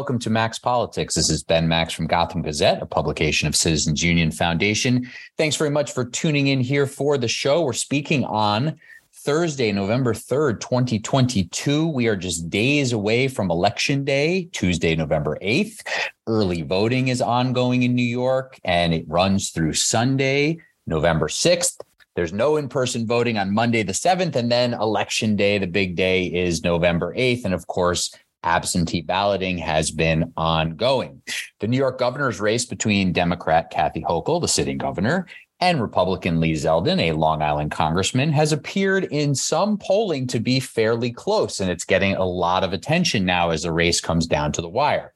Welcome to Max Politics. This is Ben Max from Gotham Gazette, a publication of Citizens Union Foundation. Thanks very much for tuning in here for the show. We're speaking on Thursday, November 3rd, 2022. We are just days away from Election Day, Tuesday, November 8th. Early voting is ongoing in New York and it runs through Sunday, November 6th. There's no in person voting on Monday, the 7th. And then Election Day, the big day, is November 8th. And of course, absentee balloting has been ongoing. The New York governor's race between Democrat Kathy Hochul, the sitting governor, and Republican Lee Zeldin, a Long Island congressman, has appeared in some polling to be fairly close, and it's getting a lot of attention now as the race comes down to the wire.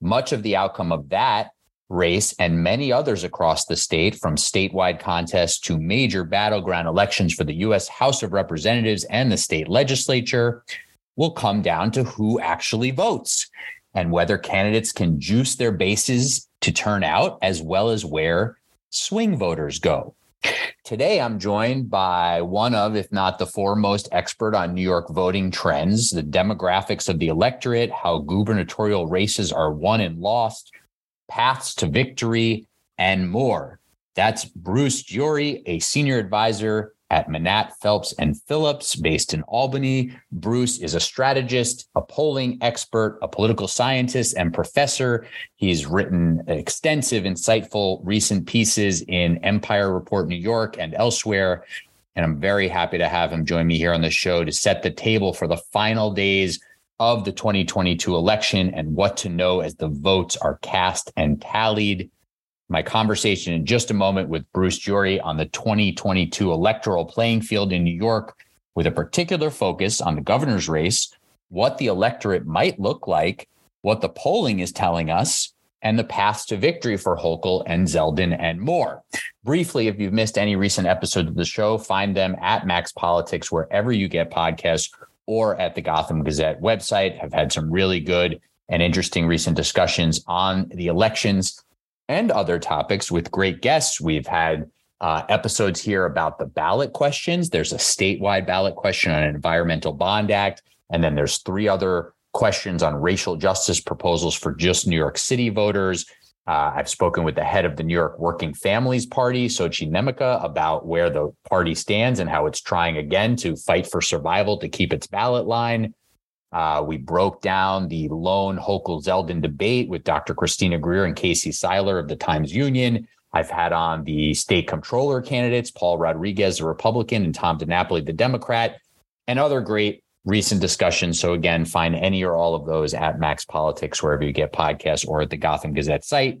Much of the outcome of that race and many others across the state, from statewide contests to major battleground elections for the U.S. House of Representatives and the state legislature, will come down to who actually votes and whether candidates can juice their bases to turn out, as well as where swing voters go. Today, I'm joined by one of, if not the foremost expert on New York voting trends, the demographics of the electorate, how gubernatorial races are won and lost, paths to victory, and more. That's Bruce Gyory, a senior advisor at Manatt, Phelps, and Phillips, based in Albany. Bruce is a strategist, a polling expert, a political scientist, and professor. He's written extensive, insightful recent pieces in Empire Report New York and elsewhere. And I'm very happy to have him join me here on the show to set the table for the final days of the 2022 election and what to know as the votes are cast and tallied my conversation in just a moment with Bruce Gyory on the 2022 electoral playing field in New York, with a particular focus on the governor's race, what the electorate might look like, what the polling is telling us, and the paths to victory for Hochul and Zeldin and more. Briefly, if you've missed any recent episodes of the show, find them at Max Politics wherever you get podcasts or at the Gotham Gazette website. Have had some really good and interesting recent discussions on the elections and other topics with great guests. We've had uh, episodes here about the ballot questions. There's a statewide ballot question on an environmental bond act, and then there's three other questions on racial justice proposals for just New York City voters. Uh, I've spoken with the head of the New York Working Families Party, Sochie Nnaemeka, about where the party stands and how it's trying again to fight for survival to keep its ballot line. Uh, we broke down the lone Hochul Zeldin debate with Dr. Christina Greer and Casey Seiler of the Times Union. I've had on the state comptroller candidates, Paul Rodriguez, the Republican, and Tom DiNapoli, the Democrat, and other great recent discussions. So, again, find any or all of those at Max Politics, wherever you get podcasts or at the Gotham Gazette site.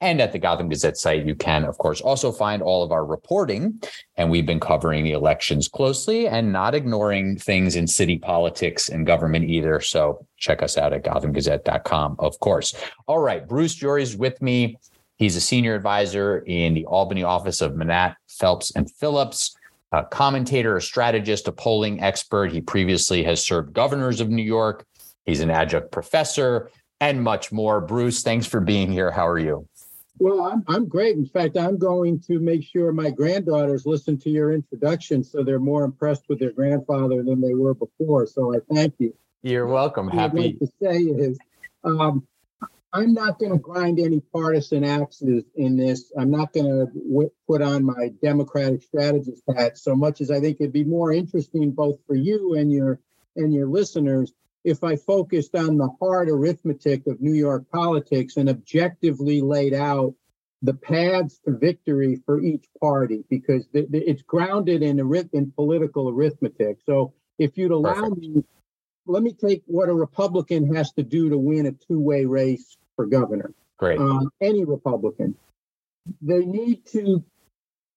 And at the Gotham Gazette site, you can, of course, also find all of our reporting. And we've been covering the elections closely and not ignoring things in city politics and government either. So check us out at gothamgazette.com, of course. All right. Bruce Gyory is with me. He's a senior advisor in the Albany office of Manatt, Phelps, and Phillips, a commentator, a strategist, a polling expert. He previously has served governors of New York. He's an adjunct professor and much more. Bruce, thanks for being here. How are you? Well, I'm, I'm great. In fact, I'm going to make sure my granddaughters listen to your introduction so they're more impressed with their grandfather than they were before. So I thank you. You're welcome. What Happy. I'd like to say is, um, I'm not going to grind any partisan axes in this. I'm not going to w- put on my Democratic strategist hat so much as I think it'd be more interesting both for you and your and your listeners if I focused on the hard arithmetic of New York politics and objectively laid out the paths to victory for each party, because th- th- it's grounded in, arith- in political arithmetic. So if you'd allow Perfect. me, let me take what a Republican has to do to win a two way race for governor. Great. Um, any Republican. They need to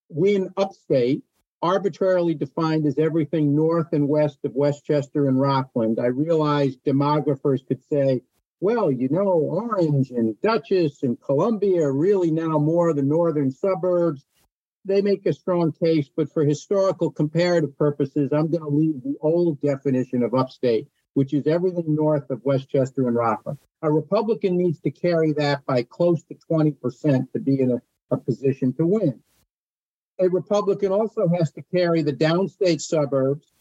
win upstate arbitrarily defined as everything north and west of Westchester and Rockland. I realize demographers could say, well, you know, Orange and Dutchess and Columbia are really now more the northern suburbs. They make a strong case, but for historical comparative purposes, I'm going to leave the old definition of upstate, which is everything north of Westchester and Rockland. A Republican needs to carry that by close to 20% to be in a, a position to win a Republican also has to carry the downstate suburbs,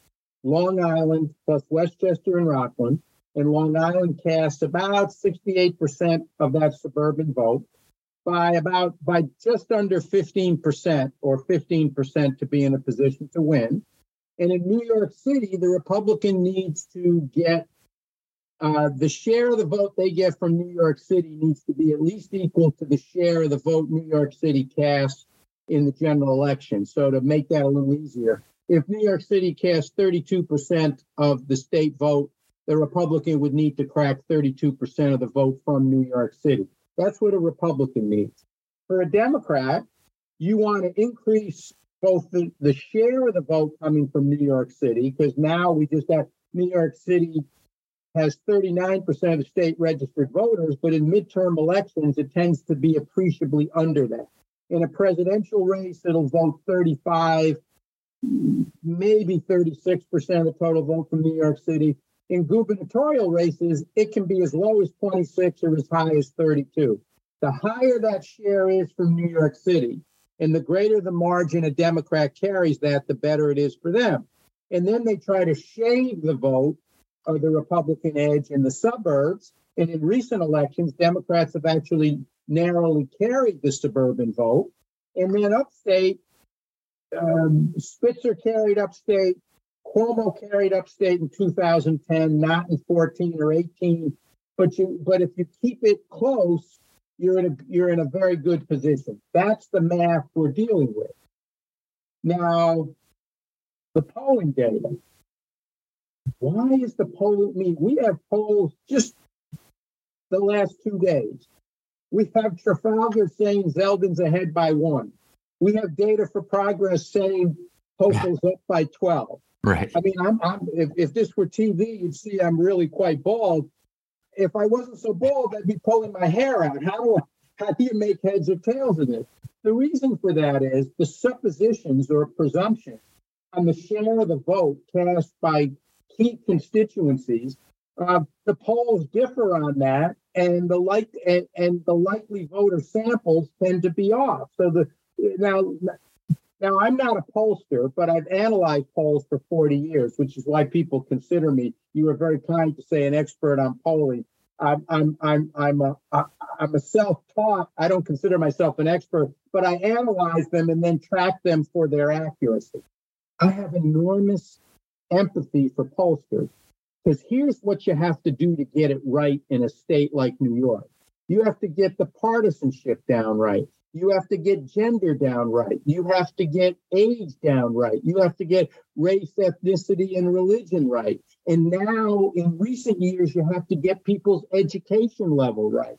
Long Island plus Westchester and Rockland, and Long Island casts about 68% of that suburban vote by about by just under 15% or 15% to be in a position to win. And in New York City, the Republican needs to get uh, the share of the vote they get from New York City needs to be at least equal to the share of the vote New York City casts in the general election. So to make that a little easier, if New York City casts 32% of the state vote, the Republican would need to crack 32% of the vote from New York City. That's what a Republican needs. For a Democrat, you want to increase both the, the share of the vote coming from New York City, because now we just have New York City has 39% of the state registered voters, but in midterm elections, it tends to be appreciably under that. In a presidential race, it'll vote 35, maybe 36% of the total vote from New York City. In gubernatorial races, it can be as low as 26 or as high as 32. The higher that share is from New York City, and the greater the margin a Democrat carries that, the better it is for them. And then they try to shave the vote or the Republican edge in the suburbs. And in recent elections, Democrats have actually narrowly carried the suburban vote. And then upstate, um, Spitzer carried upstate, Cuomo carried upstate in 2010, not in 14 or 18. But you, but if you keep it close, you're in a you're in a very good position. That's the math we're dealing with. Now, the polling data. Why is the polling? I mean, we have polls just the last two days. We have Trafalgar saying Zeldin's ahead by one. We have data for progress saying Hochul's up by 12. Right. I mean, I'm, I'm if, if this were TV, you'd see I'm really quite bald if I wasn't so bald, I'd be pulling my hair out. How do I, how do you make heads or tails of this? The reason for that is the suppositions or presumption on the share of the vote cast by key constituencies. Uh, the polls differ on that, and the like and, and the likely voter samples tend to be off. So the now now I'm not a pollster, but I've analyzed polls for 40 years, which is why people consider me. You were very kind to say an expert on polling. I'm I'm I'm I'm a I'm a self-taught. I don't consider myself an expert, but I analyze them and then track them for their accuracy. I have enormous empathy for pollsters because here's what you have to do to get it right in a state like New York. You have to get the partisanship down right. You have to get gender down right. You have to get age down right. You have to get race, ethnicity, and religion right. And now, in recent years, you have to get people's education level right.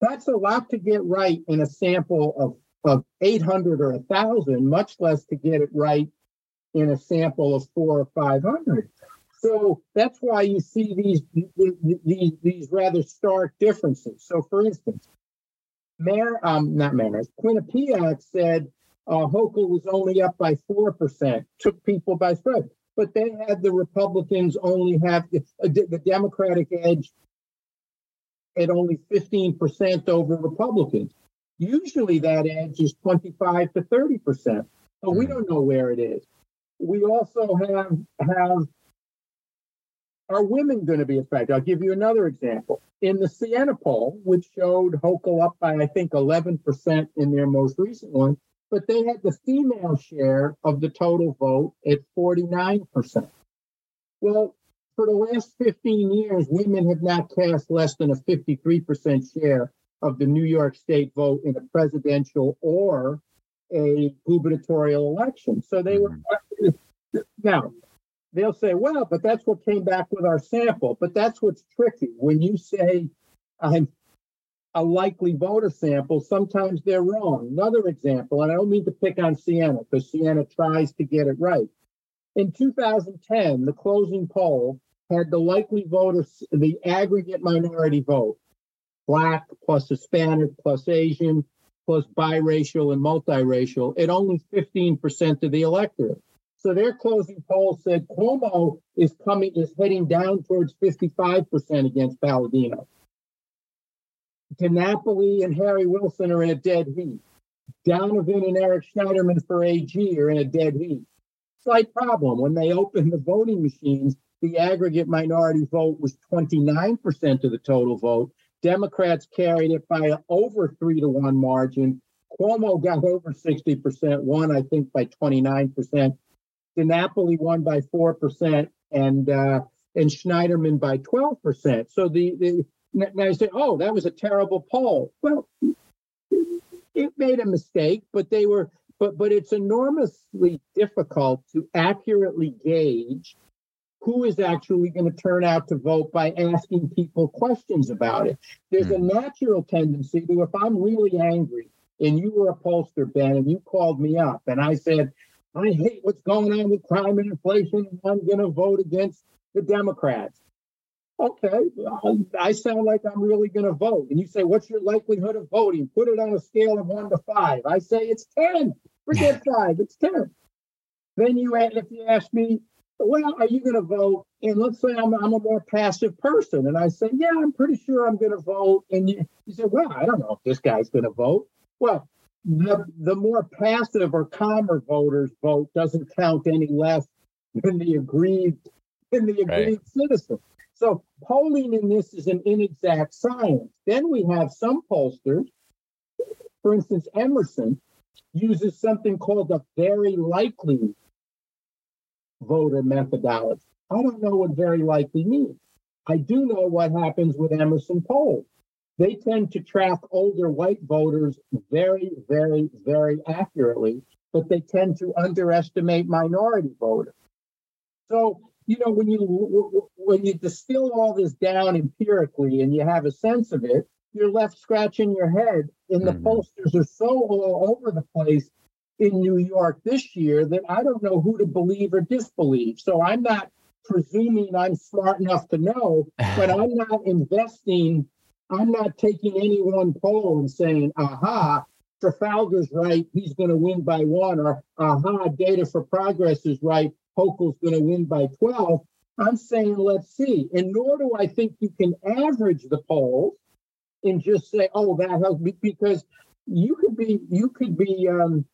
That's a lot to get right in a sample of, of 800 or 1,000, much less to get it right in a sample of four or 500. So that's why you see these, these, these rather stark differences. So, for instance, Mayor, um, not Mayor, Quinnipiac said uh, Hochul was only up by 4%, took people by surprise. But they had the Republicans only have the, uh, the Democratic edge at only 15% over Republicans. Usually that edge is 25 to 30%, but we hmm. don't know where it is. We also have have are women going to be affected? I'll give you another example. In the Siena poll, which showed Hochul up by, I think, 11% in their most recent one, but they had the female share of the total vote at 49%. Well, for the last 15 years, women have not cast less than a 53% share of the New York State vote in a presidential or a gubernatorial election. So they were mm-hmm. now they'll say, well, but that's what came back with our sample. But that's what's tricky. When you say I'm a likely voter sample, sometimes they're wrong. Another example, and I don't mean to pick on Siena because Siena tries to get it right. In 2010, the closing poll had the likely voters, the aggregate minority vote, black plus Hispanic plus Asian plus biracial and multiracial at only 15% of the electorate. So their closing poll said Cuomo is coming is heading down towards 55% against Paladino. DiNapoli and Harry Wilson are in a dead heat. Donovan and Eric Schneiderman for AG are in a dead heat. Slight problem when they opened the voting machines, the aggregate minority vote was 29% of the total vote. Democrats carried it by over three to one margin. Cuomo got over 60%, won, I think, by 29%. DiNapoli won by 4%, and uh, and Schneiderman by 12%. So the, the now you say, oh, that was a terrible poll. Well, it made a mistake, but they were but but it's enormously difficult to accurately gauge who is actually going to turn out to vote by asking people questions about it. There's a hmm. natural tendency to, if I'm really angry and you were a pollster, Ben, and you called me up and I said, I hate what's going on with crime and inflation, and I'm going to vote against the Democrats. Okay, I sound like I'm really going to vote. And you say, What's your likelihood of voting? Put it on a scale of one to five. I say it's 10. Forget five, it's 10. Then you, add if you ask me, well, are you going to vote? And let's say I'm, I'm a more passive person. And I say, yeah, I'm pretty sure I'm going to vote. And you, you say, well, I don't know if this guy's going to vote. Well, the, the more passive or calmer voters vote doesn't count any less than the aggrieved than the aggrieved right. citizen. So polling in this is an inexact science. Then we have some pollsters, for instance, Emerson uses something called a very likely voter methodology. I don't know what very likely means. I do know what happens with Emerson polls they tend to track older white voters very, very, very accurately, but they tend to underestimate minority voters. So, you know, when you when you distill all this down empirically and you have a sense of it, you're left scratching your head. And the mm-hmm. pollsters are so all over the place in New York this year that I don't know who to believe or disbelieve. So I'm not presuming I'm smart enough to know, but I'm not investing I'm not taking any one poll and saying, aha, Trafalgar's right, he's going to win by one, or aha, Data for Progress is right, Hochul's going to win by 12. I'm saying, let's see. And nor do I think you can average the polls and just say, oh, that helps because you could be, you could be, um,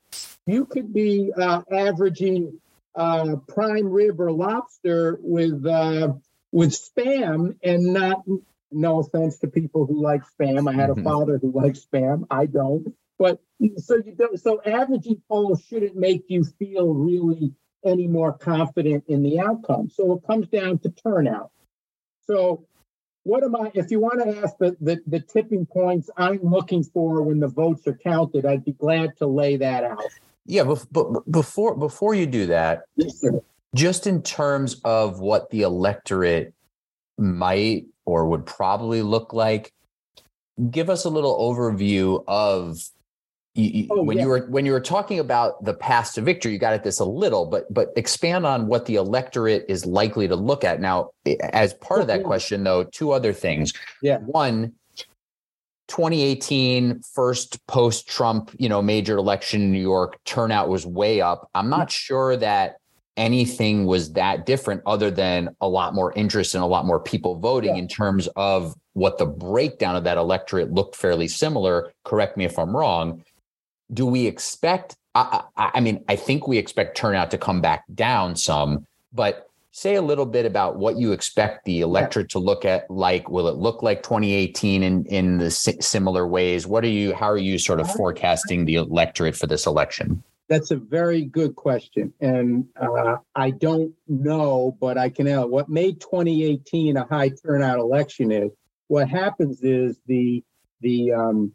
you could be uh, averaging uh, prime rib or lobster with uh, with spam and not no offense to people who like spam. I had a father who liked spam. I don't. But so you don't. So averaging polls shouldn't make you feel really any more confident in the outcome. So it comes down to turnout. So what am I? If you want to ask the, the the tipping points I'm looking for when the votes are counted, I'd be glad to lay that out. Yeah, but, but before before you do that, yes, just in terms of what the electorate might or would probably look like. Give us a little overview of oh, when yeah. you were when you were talking about the path to victory. You got at this a little, but but expand on what the electorate is likely to look at now. As part of that question, though, two other things. Yeah, one. 2018 first post Trump, you know, major election in New York, turnout was way up. I'm not sure that anything was that different other than a lot more interest and a lot more people voting yeah. in terms of what the breakdown of that electorate looked fairly similar. Correct me if I'm wrong. Do we expect? I, I, I mean, I think we expect turnout to come back down some, but say a little bit about what you expect the electorate to look at like will it look like 2018 in in the similar ways what are you how are you sort of forecasting the electorate for this election that's a very good question. And uh, I don't know, but I can know what made 2018 a high turnout election is what happens is the the um,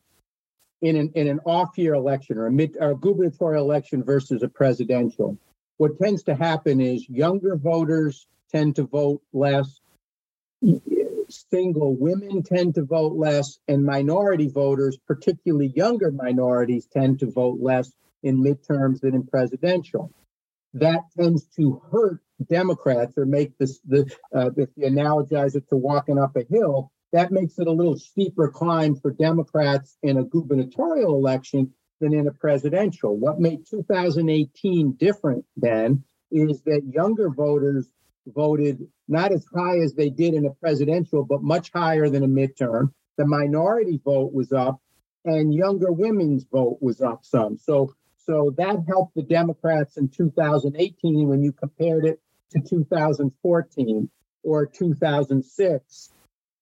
in an in an off year election or a mid or a gubernatorial election versus a presidential, what tends to happen is younger voters tend to vote less. Single women tend to vote less, and minority voters, particularly younger minorities, tend to vote less in midterms than in presidential. That tends to hurt Democrats or make this the uh, if you analogize it to walking up a hill, that makes it a little steeper climb for Democrats in a gubernatorial election than in a presidential. What made 2018 different then is that younger voters voted not as high as they did in a presidential, but much higher than a midterm. The minority vote was up, and younger women's vote was up some. So so that helped the Democrats in 2018 when you compared it to 2014. or 2006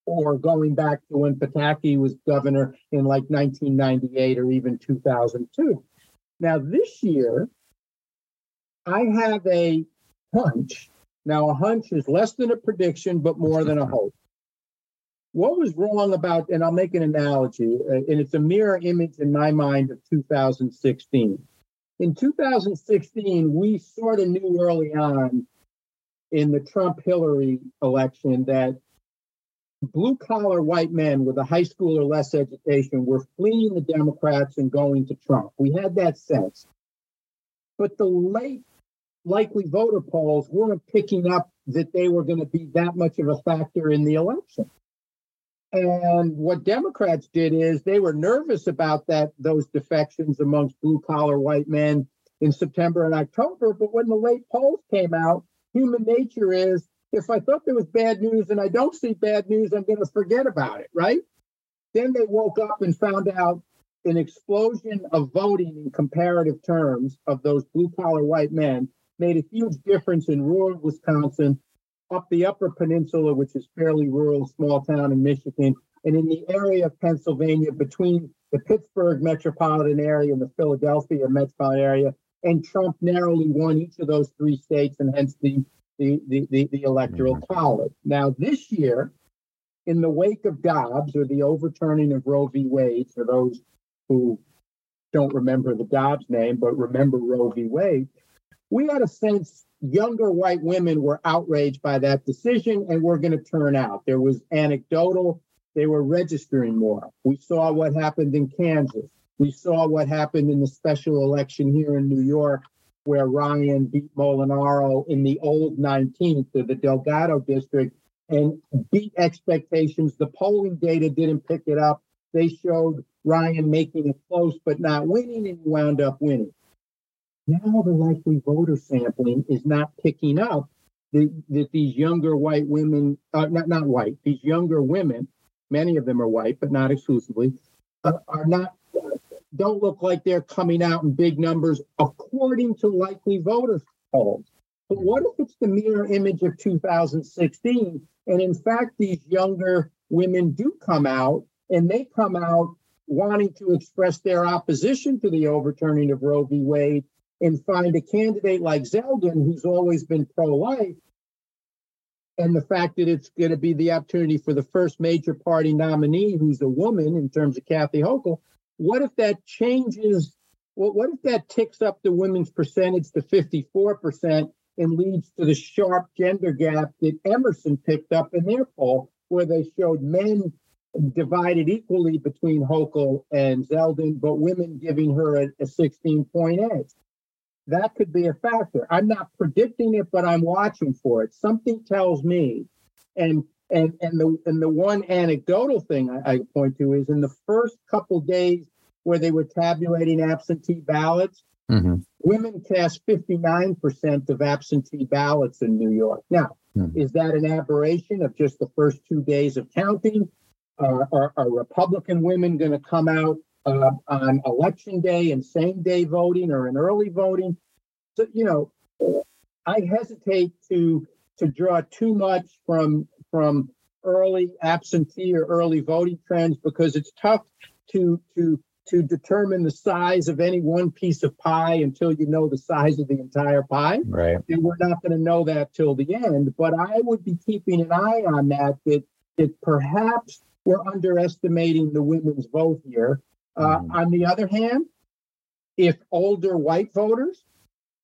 or going back to when Pataki was governor in like 1998 or even 2002. Now, this year, I have a hunch. Now, a hunch is less than a prediction, but more than a hope. What was wrong about, and I'll make an analogy, uh, and it's a mirror image in my mind of 2016. In 2016, we sort of knew early on in the Trump Hillary election that blue collar white men with a high school or less education were fleeing the Democrats and going to Trump. We had that sense. But the late likely voter polls weren't picking up that they were going to be that much of a factor in the election. And what Democrats did is they were nervous about that those defections amongst blue collar white men in September and October. But when the late polls came out, human nature is if I thought there was bad news and I don't see bad news, I'm going to forget about it, right? Then they woke up and found out an explosion of voting in comparative terms of those blue collar white men made a huge difference in rural Wisconsin, up the Upper Peninsula, which is fairly rural, small town in Michigan, and in the area of Pennsylvania between the Pittsburgh metropolitan area and the Philadelphia metropolitan area. And Trump narrowly won each of those three states and hence the the, the, the, the electoral mm-hmm. college. Now, this year, in the wake of Dobbs or the overturning of Roe v. Wade, for those who don't remember the Dobbs name, but remember Roe v. Wade, we had a sense younger white women were outraged by that decision and were going to turn out. There was anecdotal, they were registering more. We saw what happened in Kansas. We saw what happened in the special election here in New York where Ryan beat Molinaro in the old 19th of the Delgado district and beat expectations. The polling data didn't pick it up. They showed Ryan making it close but not winning, and he wound up winning. Now the likely voter sampling is not picking up that, that these younger white women, uh, not not white, these younger women, many of them are white but not exclusively, uh, are not don't look like they're coming out in big numbers according to likely voter polls. But what if it's the mirror image of 2016? And in fact, these younger women do come out and they come out wanting to express their opposition to the overturning of Roe v. Wade and find a candidate like Zeldin, who's always been pro life, and the fact that it's going to be the opportunity for the first major party nominee who's a woman in terms of Kathy Hochul what if that changes? Well, what if that ticks up the women's percentage to 54% and leads to the sharp gender gap that Emerson picked up in their poll, where they showed men divided equally between Hochul and Zeldin, but women giving her a, a 16 point edge? That could be a factor. I'm not predicting it, but I'm watching for it. Something tells me, and and and the and the one anecdotal thing I, I point to is in the first couple days where they were tabulating absentee ballots, mm-hmm. women cast 59% of absentee ballots in New York. Now, mm-hmm. is that an aberration of just the first two days of counting? Uh, are, are, Republican women going to come out uh, on election day and same day voting or in early voting? So, you know, I hesitate to to draw too much from from early absentee or early voting trends because it's tough to to to determine the size of any one piece of pie until you know the size of the entire pie. Right. And we're not going to know that till the end. But I would be keeping an eye on that, that, that perhaps we're underestimating the women's vote here. Uh, mm. On the other hand, if older white voters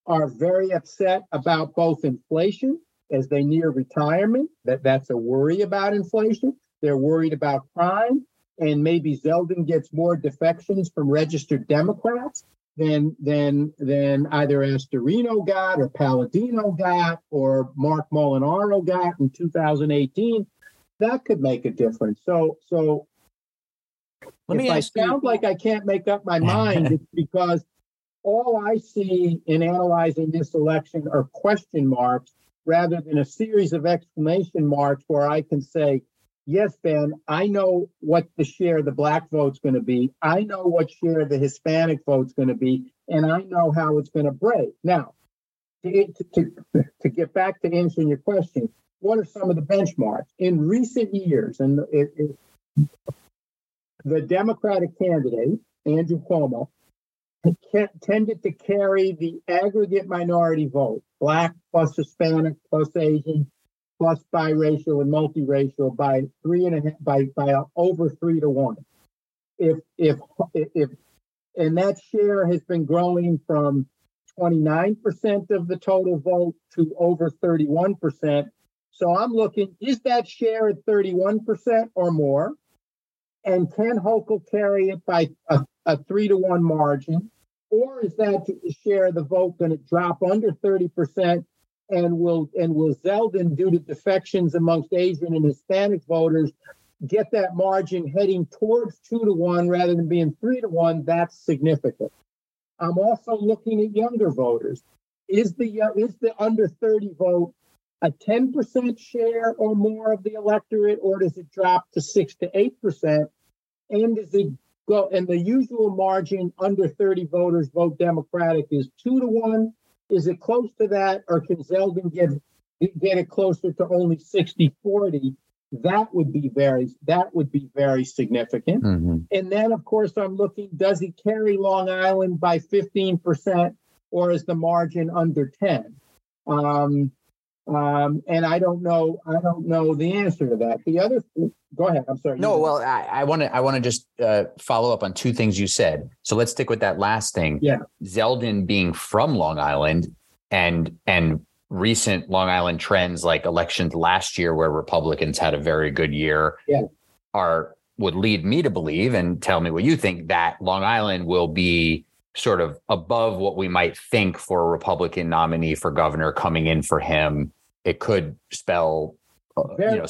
are very upset about both inflation as they near retirement, that that's a worry about inflation. They're worried about crime, and maybe Zeldin gets more defections from registered Democrats than than than either Astorino got or Paladino got or Marc Molinaro got in 2018. That could make a difference. So so Let if I sound you. like I can't make up my mind, it's because all I see in analyzing this election are question marks rather than a series of exclamation marks where I can say, yes, Ben, I know what the share of the black vote's going to be. I know what share of the Hispanic vote's going to be, and I know how it's going to break. Now, to, to, to get back to answering your question, what are some of the benchmarks in recent years? And it, it, the Democratic candidate Andrew Cuomo tended to carry the aggregate minority vote, black plus Hispanic plus Asian plus biracial and multiracial by three and a half by by over three to one. If if if and that share has been growing from 29% of the total vote to over 31%. So I'm looking, is that share at 31% or more? And can Hochul carry it by a, a three to one margin? Or is that share of the vote going to drop under 30% and will and will Zeldin, due to defections amongst Asian and Hispanic voters, get that margin heading towards two to one rather than being three to one? That's significant. I'm also looking at younger voters. Is the uh, is the under 30 vote a 10% share or more of the electorate, or does it drop to six to eight percent? And does it go? And the usual margin under 30 voters vote Democratic is two to one. Is it close to that, or can Zeldin get get it closer to only 60 40? That would be very that would be very significant. Mm-hmm. And then, of course, I'm looking: does he carry Long Island by 15 percent, or is the margin under 10? Um, um, and I don't know. I don't know the answer to that. The other, go ahead. I'm sorry. No, well, I want to. I want to just uh, follow up on two things you said. So let's stick with that last thing. Yeah, Zeldin being from Long Island and and recent Long Island trends like elections last year where Republicans had a very good year yeah. are would lead me to believe and tell me what you think that Long Island will be sort of above what we might think for a Republican nominee for governor coming in for him it could spell uh, you know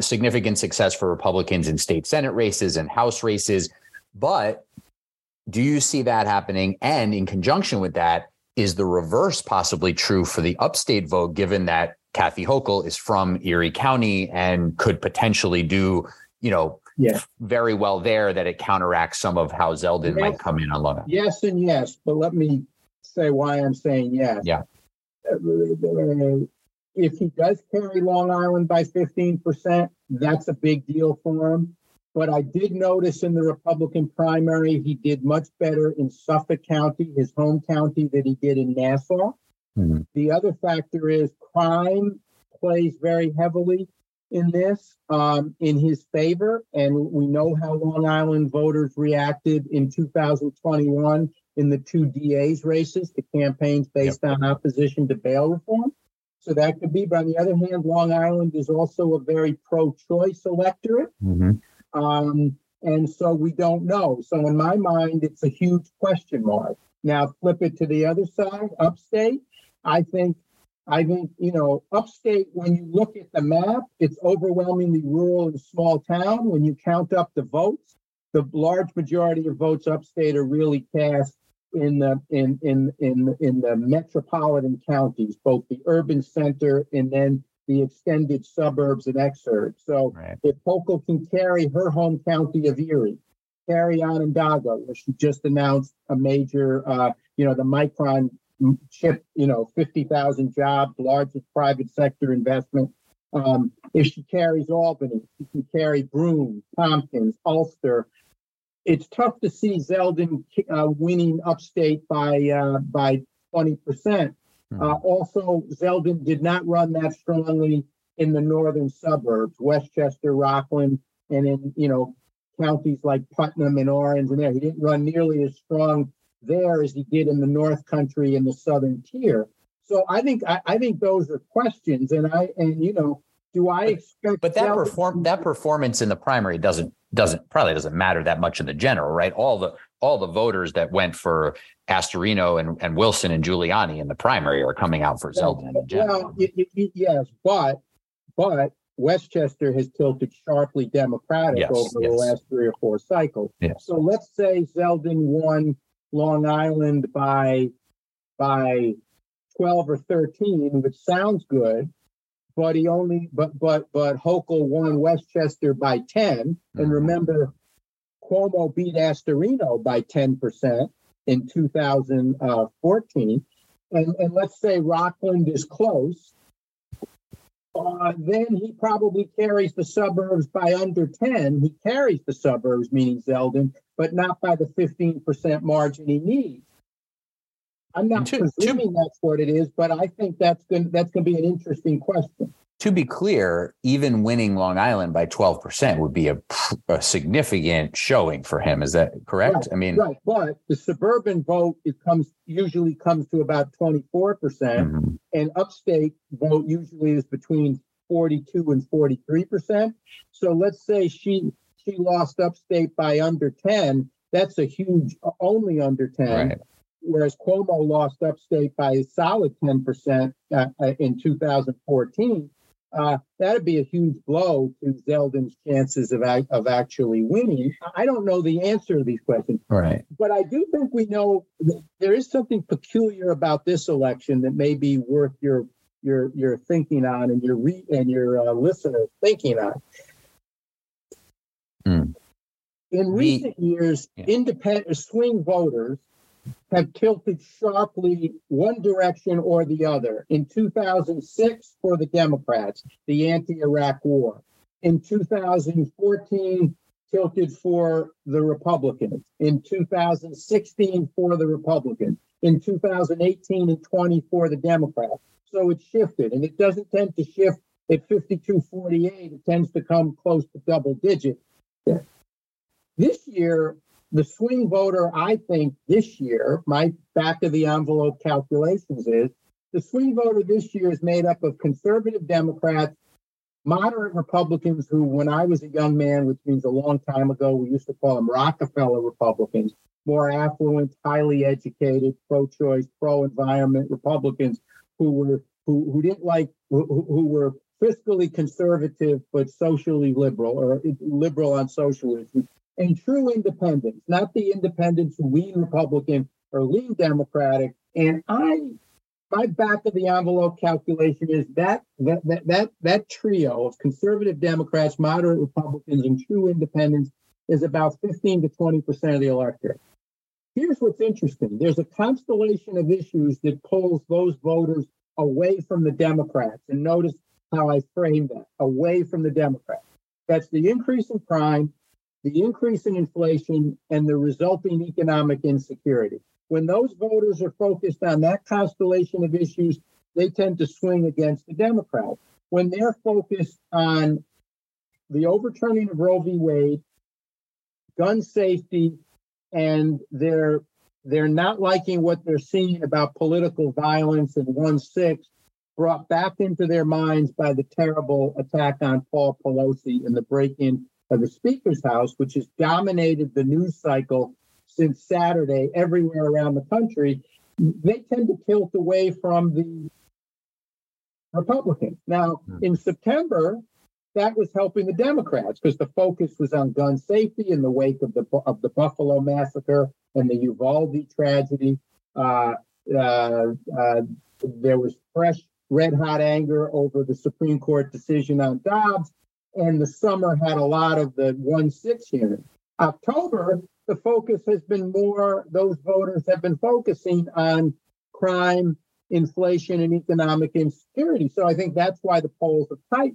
significant success for Republicans in state senate races and house races but do you see that happening and in conjunction with that is the reverse possibly true for the upstate vote given that Kathy Hochul is from Erie County and could potentially do you know yeah. very well there that it counteracts some of how Zeldin yes. might come in on Long Island. Yes and yes, but let me say why I'm saying yes. Yeah. If he does carry Long Island by 15%, that's a big deal for him. But I did notice in the Republican primary, he did much better in Suffolk County, his home county, than he did in Nassau. Mm-hmm. The other factor is crime plays very heavily in this um, in his favor. And we know how Long Island voters reacted in 2021 in the two DA's races, the campaigns based yep. on opposition to bail reform. So that could be. But on the other hand, Long Island is also a very pro-choice electorate. Mm-hmm. Um, and so we don't know. So in my mind, it's a huge question mark. Now flip it to the other side, upstate. I think, I think you know, upstate. When you look at the map, it's overwhelmingly rural and small town. When you count up the votes, the large majority of votes upstate are really cast in the in in in in the metropolitan counties, both the urban center and then the extended suburbs and exurbs. So right. if Hochul can carry her home county of Erie, carry Onondaga, where she just announced a major, uh, you know, the Micron chip, you know, 50,000 jobs, largest private sector investment. Um, if she carries Albany, she can carry Broome, Tompkins, Ulster, it's tough to see Zeldin uh, winning upstate by uh, by 20%. Mm-hmm. Uh, also, Zeldin did not run that strongly in the northern suburbs, Westchester, Rockland, and in you know counties like Putnam and Orange and there. He didn't run nearly as strong there as he did in the North Country and the Southern Tier. So I think I, I think those are questions, and I and you know do I expect? But that perform that performance in the primary doesn't doesn't probably doesn't matter that much in the general, right? All the all the voters that went for Astorino and, and Wilson and Giuliani in the primary are coming out for Zeldin in general. Well, yes, but but Westchester has tilted sharply Democratic yes, over yes. the last three or four cycles. Yes. So let's say Zeldin won Long Island by by 12 or 13, which sounds good but he only but but but Hochul won Westchester by 10. And mm-hmm. remember, Cuomo beat Astorino by 10% in 2014. And and let's say Rockland is close. uh, then he probably carries the suburbs by under 10. He carries the suburbs, meaning Zeldin, but not by the 15% margin he needs. I'm not to, presuming to, that's what it is, but I think that's going that's going to be an interesting question. To be clear, even winning Long Island by 12% would be a, a significant showing for him. Is that correct? Right, I mean, right. But the suburban vote it comes usually comes to about 24%, percent mm hmm and upstate vote usually is between 42 and 43%. So let's say she she lost upstate by under 10. That's a huge only under 10. Right whereas Cuomo lost upstate by a solid 10% uh, uh, in 2014, uh, that'd be a huge blow to Zeldin's chances of, of actually winning. I don't know the answer to these questions. Right. But I do think we know there is something peculiar about this election that may be worth your your your thinking on and your re- and your uh, listeners thinking on. Mm. In recent years, yeah. independent swing voters have tilted sharply one direction or the other. In 2006, for the Democrats, the anti Iraq war. In 2014, tilted for the Republicans. In 2016, for the Republicans. In 2018 and 20 for the Democrats. So it shifted, and it doesn't tend to shift at 52 48. It tends to come close to double digit. This year, the swing voter, I think, this year, my back of the envelope calculations is the swing voter this year is made up of conservative Democrats, moderate Republicans who, when I was a young man, which means a long time ago, we used to call them Rockefeller Republicans, more affluent, highly educated, pro-choice, pro-environment Republicans who were who, who didn't like who, who were fiscally conservative but socially liberal or liberal on social issues and true independents, not the independents who lean Republican or lean Democratic. And I, my back of the envelope calculation is that that that that, that trio of conservative Democrats, moderate Republicans, and true independents is about 15 to 20 percent of the electorate. Here's what's interesting: there's a constellation of issues that pulls those voters away from the Democrats. And notice how I frame that: away from the Democrats. That's the increase in crime, the increase in inflation, and the resulting economic insecurity. When those voters are focused on that constellation of issues, they tend to swing against the Democrats. When they're focused on the overturning of Roe v. Wade, gun safety, and they're they're not liking what they're seeing about political violence and one six brought back into their minds by the terrible attack on Paul Pelosi and the break-in of the Speaker's House, which has dominated the news cycle since Saturday everywhere around the country, they tend to tilt away from the Republicans. Now, hmm. in September, that was helping the Democrats because the focus was on gun safety in the wake of the of the Buffalo massacre and the Uvalde tragedy. Uh, uh, uh, there was fresh, red hot anger over the Supreme Court decision on Dobbs and the summer had a lot of the 1 6 hearings. October, the focus has been more, those voters have been focusing on crime, inflation, and economic insecurity. So I think that's why the polls are tight.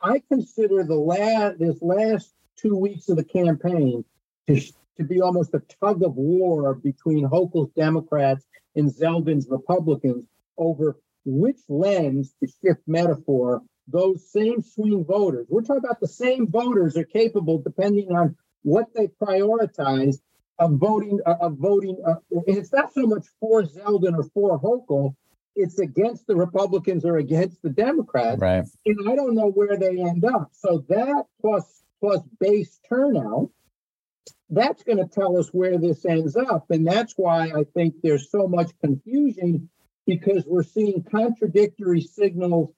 I consider the last this last two weeks of the campaign to, to be almost a tug of war between Hochul's Democrats and Zeldin's Republicans over which lens, to shift metaphor, those same swing voters, we're talking about the same voters are capable, depending on what they prioritize, of voting. Uh, of voting, uh, and it's not so much for Zeldin or for Hochul; it's against the Republicans or against the Democrats. Right. And I don't know where they end up. So that plus plus base turnout, that's going to tell us where this ends up, and that's why I think there's so much confusion because we're seeing contradictory signals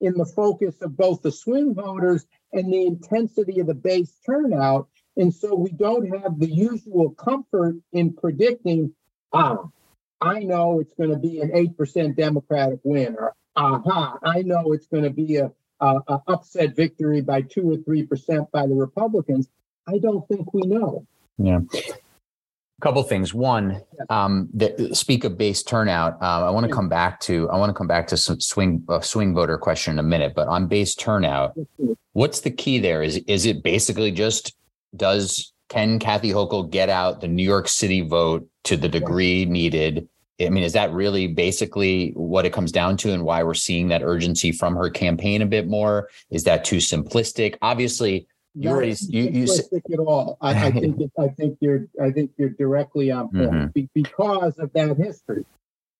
in the focus of both the swing voters and the intensity of the base turnout. And so we don't have the usual comfort in predicting, ah, I know it's going to be an 8% Democratic win, or aha, I know it's going to be a, a, a upset victory by two or 3% by the Republicans. I don't think we know. Yeah. A couple things. One, um, the, speak of base turnout. Uh, I want to come back to. I want to come back to some swing uh, swing voter question in a minute. But on base turnout, what's the key there? Is is it basically just does can Kathy Hochul get out the New York City vote to the degree needed? I mean, is that really basically what it comes down to, and why we're seeing that urgency from her campaign a bit more? Is that too simplistic? Obviously, you already you, you at all. I, I think it, I think you're I think you're directly on point Mhm. be, because of that history.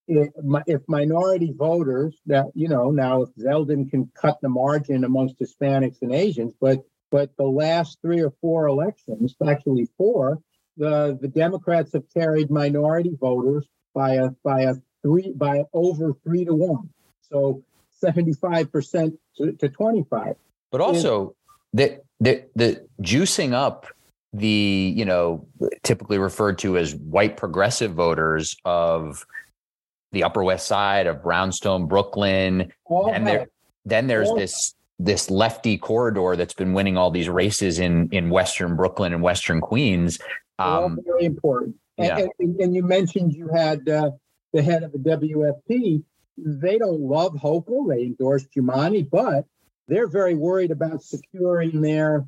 If, if minority voters that you know now if Zeldin can cut the margin amongst Hispanics and Asians, but but the last three or four elections, actually four, the the Democrats have carried minority voters by a by a three by over three to one. So seventy five percent to twenty five. but also the the the juicing up the you know typically referred to as white progressive voters of the Upper West Side of Brownstone, Brooklyn, and there then there's this this lefty corridor that's been winning all these races in in Western Brooklyn and Western Queens. Um, very important. And, yeah. and, and you mentioned you had uh, the head of the WFP. They don't love Hochul. They endorsed Jumaane, but they're very worried about securing their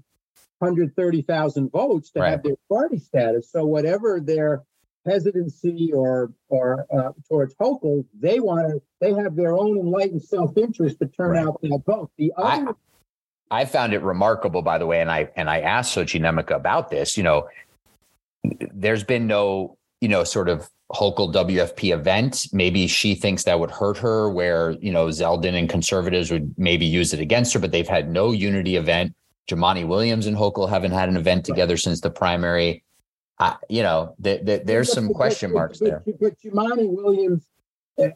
130,000 votes to Right. have their party status. So whatever their hesitancy or or uh, towards Hochul, they want to. They have their own enlightened self-interest to turn Right. out that vote. The I- other I found it remarkable, by the way, and I and I asked Sochie Nnaemeka about this. You know, there's been no, you know, sort of Hochul WFP event. Maybe she thinks that would hurt her, where you know Zeldin and conservatives would maybe use it against her, but they've had no unity event. Jumaane Williams and Hochul haven't had an event together since the primary. I, you know, th- th- there's some But- question but- marks but- there. But Jumaane Williams, uh,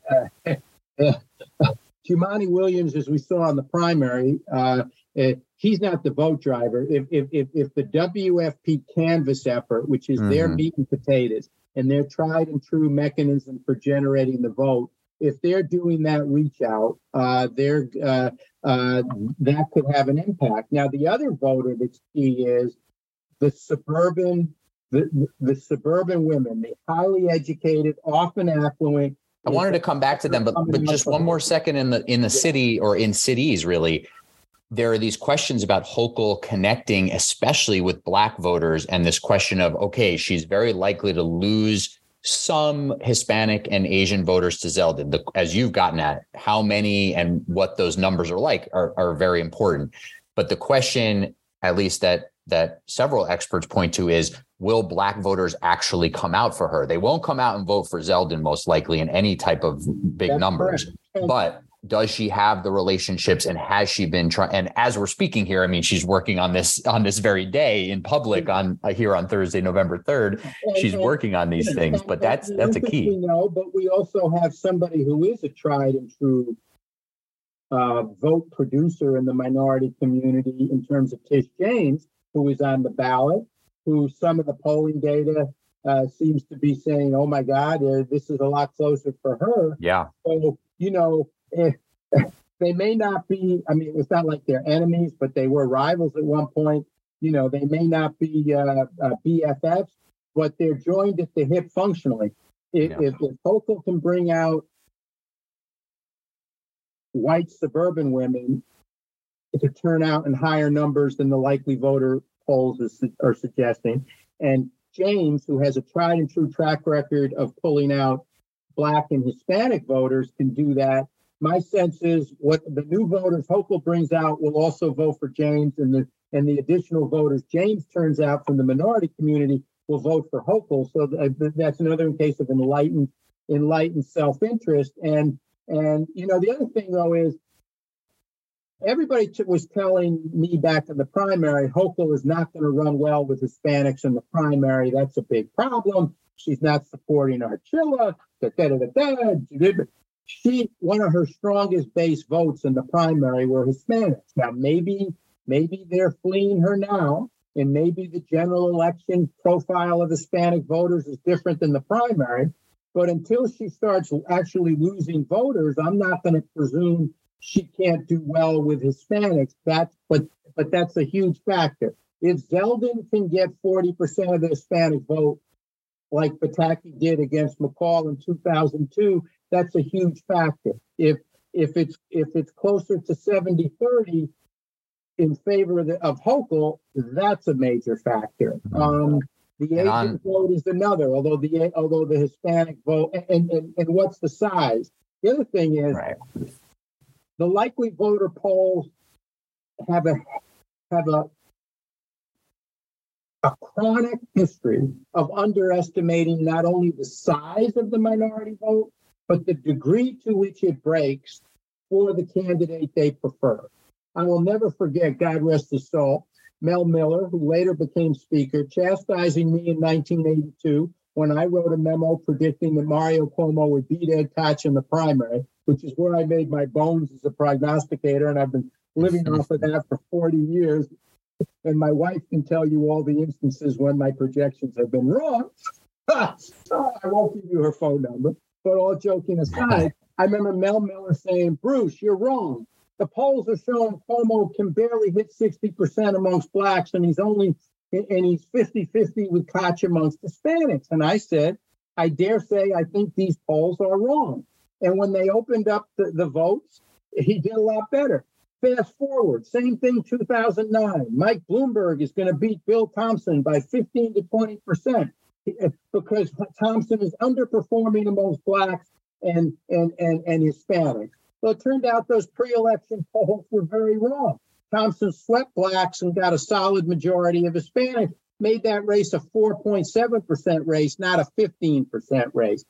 uh, uh, Jumaane Williams, as we saw in the primary, uh, uh, he's not the vote driver. If, if, if, if the WFP canvas effort, which is their Mhm. meat and potatoes, and their tried and true mechanism for generating the vote, if they're doing that reach out, uh, they're uh, uh, that could have an impact. Now, the other voter that's key is the suburban the, the suburban women, the highly educated, often affluent. I wanted to come back to them, but but just one more second in the in the city or in cities really. There are these questions about Hochul connecting, especially with black voters, and this question of okay, she's very likely to lose some Hispanic and Asian voters to Zeldin. The, as you've gotten at, how many and what those numbers are like are, are very important. But the question, at least that that several experts point to, is will black voters actually come out for her? They won't come out and vote for Zeldin most likely in any type of big That's numbers. correct. But does she have the relationships and has she been trying and as we're speaking here i mean she's working on this on this very day in public on uh, here on thursday november 3rd she's working on these things but that's that's a key. You know, but we also have somebody who is a tried and true uh, vote producer in the minority community in terms of Tish James, who is on the ballot, who some of the polling data uh, seems to be saying, "Oh my God, uh, this is a lot closer for her." yeah. So you know, eh, they may not be. I mean, it's not like they're enemies, but they were rivals at one point. You know, they may not be uh, uh, BFFs, but they're joined at the hip functionally. If, Yeah. if, if Hochul can bring out white suburban women to turn out in higher numbers than the likely voter polls is, are suggesting, and James, who has a tried and true track record of pulling out black and Hispanic voters, can do that. My sense is what the new voters Hochul brings out will also vote for James, and the and the additional voters James turns out from the minority community will vote for Hochul. So th- that's another case of enlightened enlightened self-interest. And and you know the other thing though is everybody t- was telling me back in the primary, Hochul is not going to run well with Hispanics in the primary. That's a big problem. She's not supporting Archila. Da, da, da, da, da. She one of her strongest base votes in the primary were Hispanics. Now maybe maybe they're fleeing her now, and maybe the general election profile of Hispanic voters is different than the primary. But until she starts actually losing voters, I'm not going to presume she can't do well with Hispanics. That's but but that's a huge factor. If Zeldin can get 40% of the Hispanic vote like Pataki did against McCall in 2002, that's a huge factor. If if it's if it's closer to 70-30 in favor of, the, of Hochul, that's a major factor. Mm-hmm. Um, the Asian on, vote is another, although the although the Hispanic vote and, and, and what's the size? The other thing is right. the likely voter polls have a have a a chronic history of underestimating not only the size of the minority vote, but the degree to which it breaks for the candidate they prefer. I will never forget, God rest his soul, Mel Miller, who later became Speaker, chastising me in 1982 when I wrote a memo predicting that Mario Cuomo would beat Ed Koch in the primary, which is where I made my bones as a prognosticator, and I've been living off of that for 40 years. And my wife can tell you all the instances when my projections have been wrong. Ah, I won't give you her phone number, but all joking aside, I remember Mel Miller saying, Bruce, you're wrong. The polls are showing Cuomo can barely hit 60% amongst blacks, and he's only and he's 50-50 with Koch amongst Hispanics. And I said, I dare say I think these polls are wrong. And when they opened up the, the votes, he did a lot better. Fast forward, same thing 2009. Mike Bloomberg is going to beat Bill Thompson by 15 to 20 percent because Thompson is underperforming amongst blacks and and and, and Hispanics. Well, it turned out those pre-election polls were very wrong. Thompson swept blacks and got a solid majority of Hispanics, made that race a 4.7% race, not a 15% race.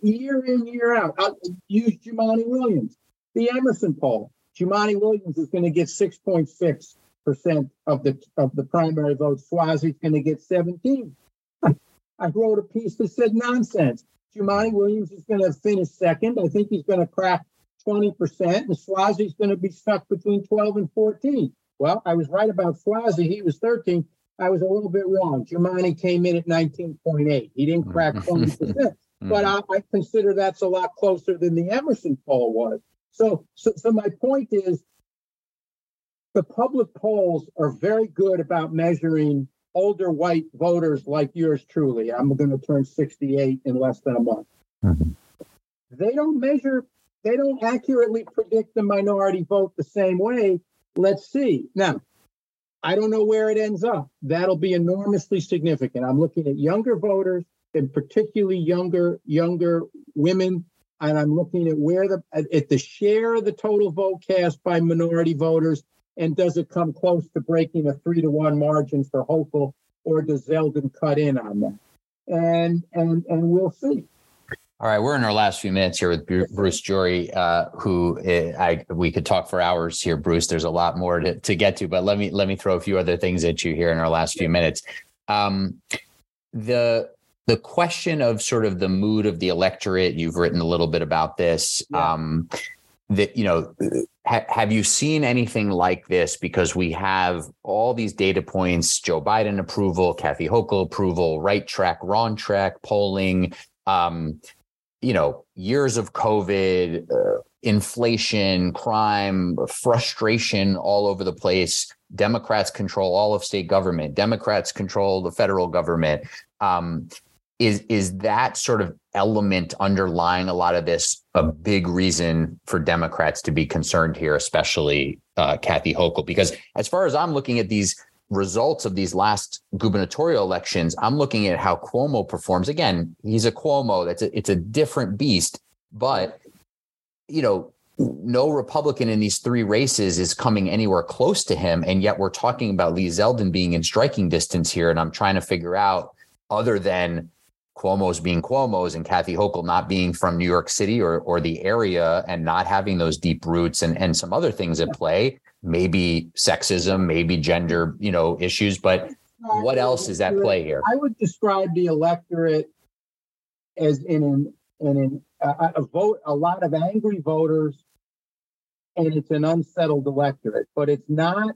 Year in, year out, I'll use Jumaane Williams. The Emerson poll, Jumaane Williams is going to get 6.6 percent of the of the primary votes. Suozzi's going to get 17. I, wrote a piece that said nonsense. Jumaane Williams is going to finish second. I think he's going to crack 20%, and Suozzi's going to be stuck between 12 and 14. Well, I was right about Suozzi. He was 13. I was a little bit wrong. Jumaane came in at 19.8. He didn't crack 20%. Mm-hmm. but I, I consider that's a lot closer than the Emerson poll was. So, so, so my point is the public polls are very good about measuring older white voters like yours truly. I'm going to turn 68 in less than a month. Mm-hmm. They don't measure, they don't accurately predict the minority vote the same way. Let's see. Now, I don't know where it ends up. That'll be enormously significant. I'm looking at younger voters and particularly younger younger women and I'm looking at where the at the share of the total vote cast by minority voters, and does it come close to breaking a three to one margin for Hochul, or does Zeldin cut in on that? And and and we'll see. All right, we're in our last few minutes here with Bruce Gyory, uh, who eh, I we could talk for hours here, Bruce. There's a lot more to, to get to, but let me let me throw a few other things at you here in our last few minutes. Um, the the question of sort of the mood of the electorate you've written a little bit about this yeah. um, that you know ha- have you seen anything like this? Because we have all these data points joe biden approval kathy hochul approval right track wrong track polling um, you know years of covid uh, inflation crime frustration all over the place. Democrats control all of state government. Democrats control the federal government. Um, is is that sort of element underlying a lot of this a big reason for Democrats to be concerned here, especially uh, Kathy Hochul? Because as far as I'm looking at these results of these last gubernatorial elections, I'm looking at how Cuomo performs. Again, he's a Cuomo. That's a, it's a different beast, but you know, no Republican in these three races is coming anywhere close to him, and yet we're talking about Lee Zeldin being in striking distance here, and I'm trying to figure out other than Cuomo's being Cuomo's and Kathy Hochul not being from New York City or or the area and not having those deep roots and and some other things at play, maybe sexism, maybe gender, you know, issues, but what else is at play here? I would describe the electorate as in an in an, a, a vote a lot of angry voters and it's an unsettled electorate, but it's not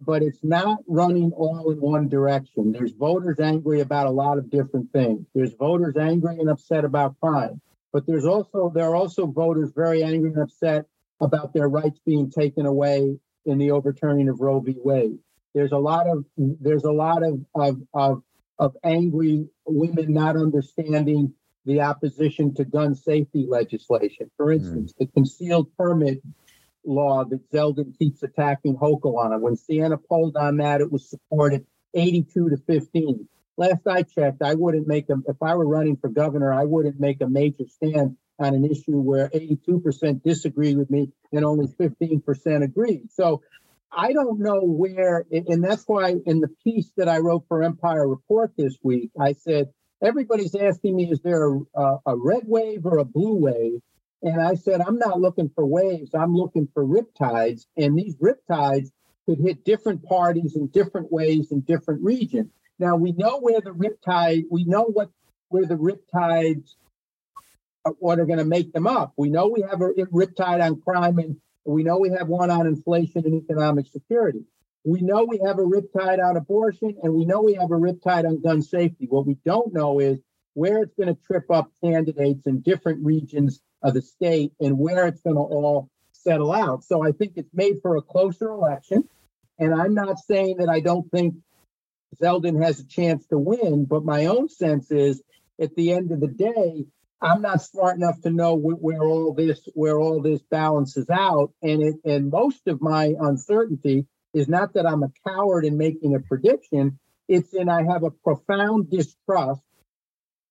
but it's not running all in one direction. There's voters angry about a lot of different things. There's voters angry and upset about crime, but there's also there are also voters very angry and upset about their rights being taken away in the overturning of Roe v. Wade. There's a lot of there's a lot of of, of of angry women not understanding the opposition to gun safety legislation. For instance, mm. the concealed permit law that Zeldin keeps attacking Hochul on. When Siena polled on that, it was supported 82 to 15. Last I checked, I wouldn't make them, if I were running for governor, I wouldn't make a major stand on an issue where 82% disagree with me and only 15% agree. So I don't know where, and that's why in the piece that I wrote for Empire Report this week, I said, everybody's asking me, is there a, a red wave or a blue wave? And I said, I'm not looking for waves, I'm looking for riptides. And these riptides could hit different parties in different ways in different regions. Now we know where the riptide, we know what where the riptides uh, what are going to make them up. We know we have a riptide on crime and we know we have one on inflation and economic security. We know we have a riptide on abortion and we know we have a riptide on gun safety. What we don't know is where it's going to trip up candidates in different regions of the state and where it's going to all settle out. So I think it's made for a closer election. And I'm not saying that I don't think Zeldin has a chance to win, but my own sense is at the end of the day, I'm not smart enough to know where, all this where all this balances out. And it and most of my uncertainty is not that I'm a coward in making a prediction. It's in I have a profound distrust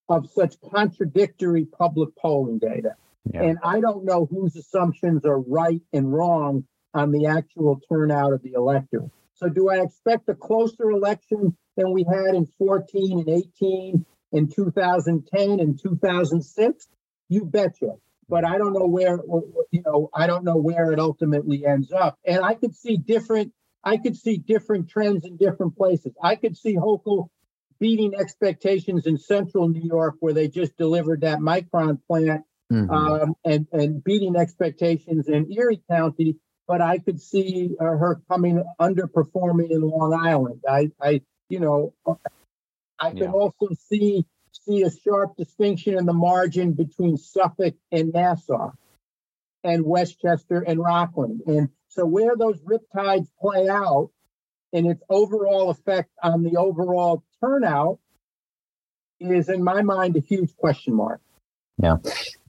of such contradictory public polling data. And I don't know whose assumptions are right and wrong on the actual turnout of the electorate. So, do I expect a closer election than we had in 14 and 18 in 2010 and 2006? You betcha. But I don't know where, you know, I don't know where it ultimately ends up. And I could see different, I could see different trends in different places. I could see Hochul beating expectations in central New York, where they just delivered that Micron plant, mm-hmm. um, and and beating expectations in Erie County. But I could see uh, her coming underperforming in Long Island. I, I, you know, I can yeah. also see see a sharp distinction in the margin between Suffolk and Nassau, and Westchester and Rockland. And so where those riptides play out and its overall effect on the overall turnout is, in my mind, a huge question mark. Yeah.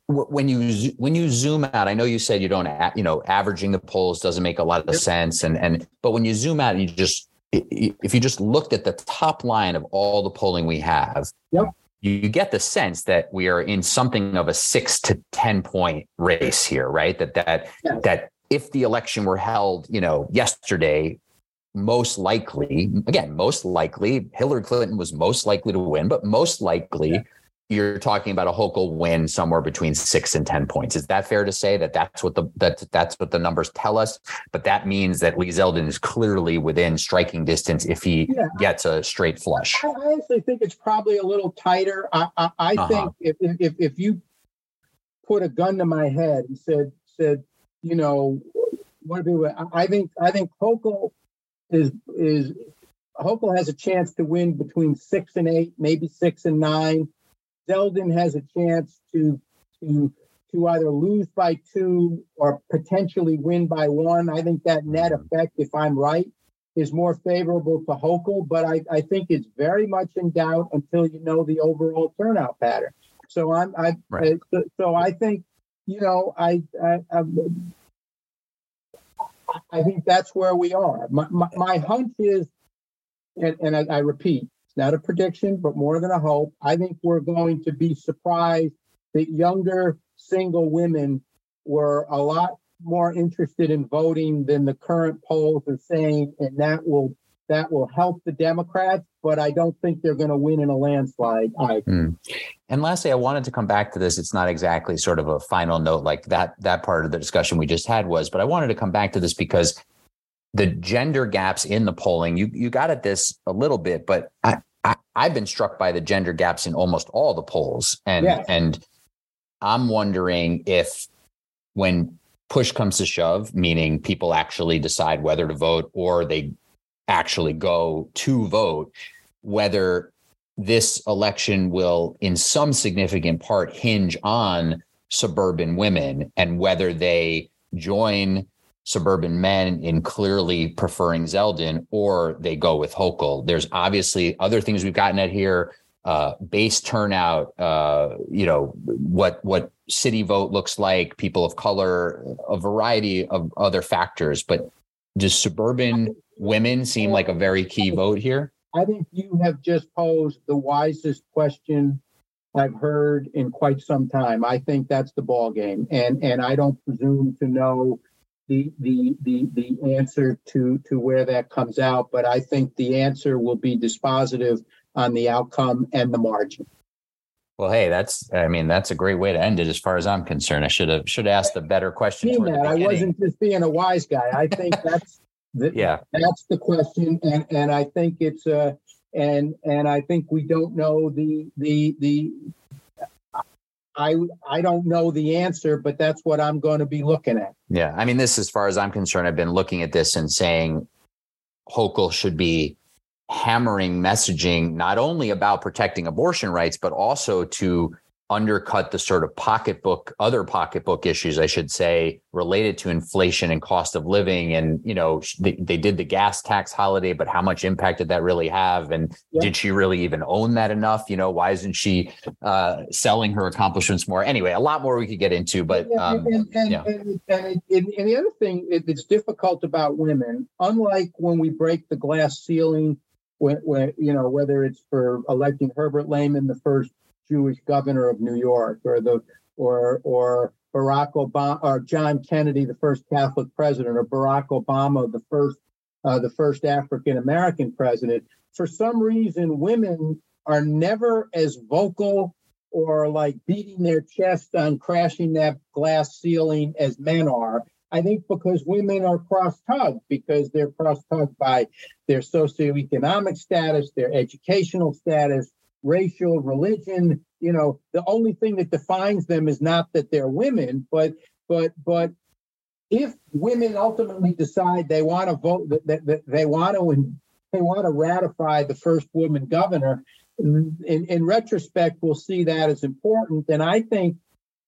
When you when you zoom out, I know you said you don't, you know, averaging the polls doesn't make a lot of sense, and and but when you zoom out, and you just if you just looked at the top line of all the polling we have, yep. you get the sense that we are in something of a six to ten point race here, right? That that that if the election were held, you know, yesterday, most likely, again, most likely, Hillary Clinton was most likely to win, but most likely. Yeah you're talking about a Hochul win somewhere between six and ten points. Is that fair to say that that's what the that that's what the numbers tell us? But that means that Lee Zeldin is clearly within striking distance if he yeah. gets a straight flush. I honestly think it's probably a little tighter. I, I, I uh-huh. think if, if if you put a gun to my head and said said you know what do I think I think Hochul is is Hochul has a chance to win between six and eight, maybe six and nine. Zeldin has a chance to to to either lose by two or potentially win by one. I think that net mm-hmm. effect, if I'm right, is more favorable to Hochul, but I, I think it's very much in doubt until you know the overall turnout pattern. So I'm I, right. I so I think you know I I, I think that's where we are. My, my, my hunch is, and, and I, I repeat, not a prediction, but more than a hope. I think we're going to be surprised that younger single women were a lot more interested in voting than the current polls are saying, and that will that will help the Democrats. But I don't think they're going to win in a landslide. Mm. And lastly, I wanted to come back to this. It's not exactly sort of a final note like that. That part of the discussion we just had was, but I wanted to come back to this because the gender gaps in the polling, you you got at this a little bit, but I, I have been struck by the gender gaps in almost all the polls, and yes. and I'm wondering if when push comes to shove, meaning people actually decide whether to vote or they actually go to vote, whether this election will, in some significant part, hinge on suburban women and whether they join suburban men in clearly preferring Zeldin, or they go with Hochul. There's obviously other things we've gotten at here. Uh, base turnout, uh, you know what what city vote looks like, people of color, a variety of other factors. But does suburban women seem like a very key vote here? I think you have just posed the wisest question I've heard in quite some time. I think that's the ball game, and and I don't presume to know the the the the answer to to where that comes out, but I think the answer will be dispositive on the outcome and the margin. Well, hey, that's I mean that's a great way to end it as far as I'm concerned. I should have should have asked a better question. I wasn't just being a wise guy. I think that's the, yeah that's the question, and and I think it's uh, and and I think we don't know the the the I I don't know the answer, but that's what I'm going to be looking at. Yeah, I mean, this, as far as I'm concerned, I've been looking at this and saying Hochul should be hammering messaging not only about protecting abortion rights, but also to undercut the sort of pocketbook other pocketbook issues i should say related to inflation and cost of living and you know they, they did the gas tax holiday but how much impact did that really have and yeah. did she really even own that enough you know why isn't she uh, selling her accomplishments more anyway a lot more we could get into but um, and, and, yeah. and, and, and the other thing that's difficult about women unlike when we break the glass ceiling when, when you know whether it's for electing herbert lehman the first Jewish governor of New York, or the or or Barack Obama or John Kennedy, the first Catholic president, or Barack Obama, the first uh, the first African American president. For some reason, women are never as vocal or like beating their chest on crashing that glass ceiling as men are. I think because women are cross tugged because they're cross tugged by their socioeconomic status, their educational status, racial, religion. You know, the only thing that defines them is not that they're women, but but but if women ultimately decide they want to vote that, that, that they want to they want to ratify the first woman governor, in, in retrospect, we'll see that as important. And I think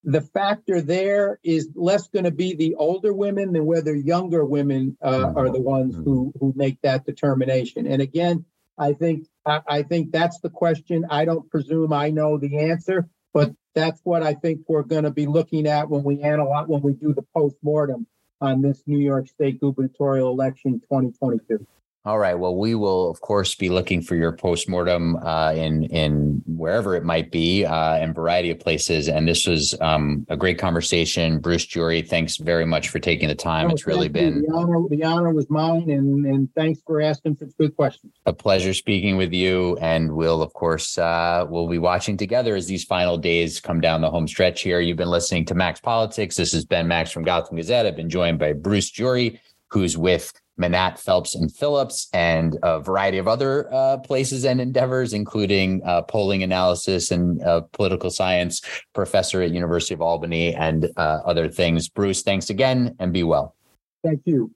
the factor there is less going to be the older women than whether younger women uh, are the ones who who make that determination. And again, I think I, I think that's the question. I don't presume I know the answer, but that's what I think we're going to be looking at when we analyze when we do the post mortem on this New York State gubernatorial election 2022. All right. Well, we will, of course, be looking for your postmortem uh, in in wherever it might be, uh, in a variety of places. And this was um, a great conversation, Bruce Gyory. Thanks very much for taking the time. Oh, it's really been the honor. The honor was mine, and and thanks for asking such good questions. A pleasure speaking with you, and we'll, of course, uh, we'll be watching together as these final days come down the home stretch. Here, you've been listening to Max Politics. This is Ben Max from Gotham Gazette. I've been joined by Bruce Gyory, who's with Manatt, Phelps, and Phillips, and a variety of other uh, places and endeavors, including uh, polling analysis and uh, political science professor at University of Albany and uh, other things. Bruce, thanks again, and be well. Thank you.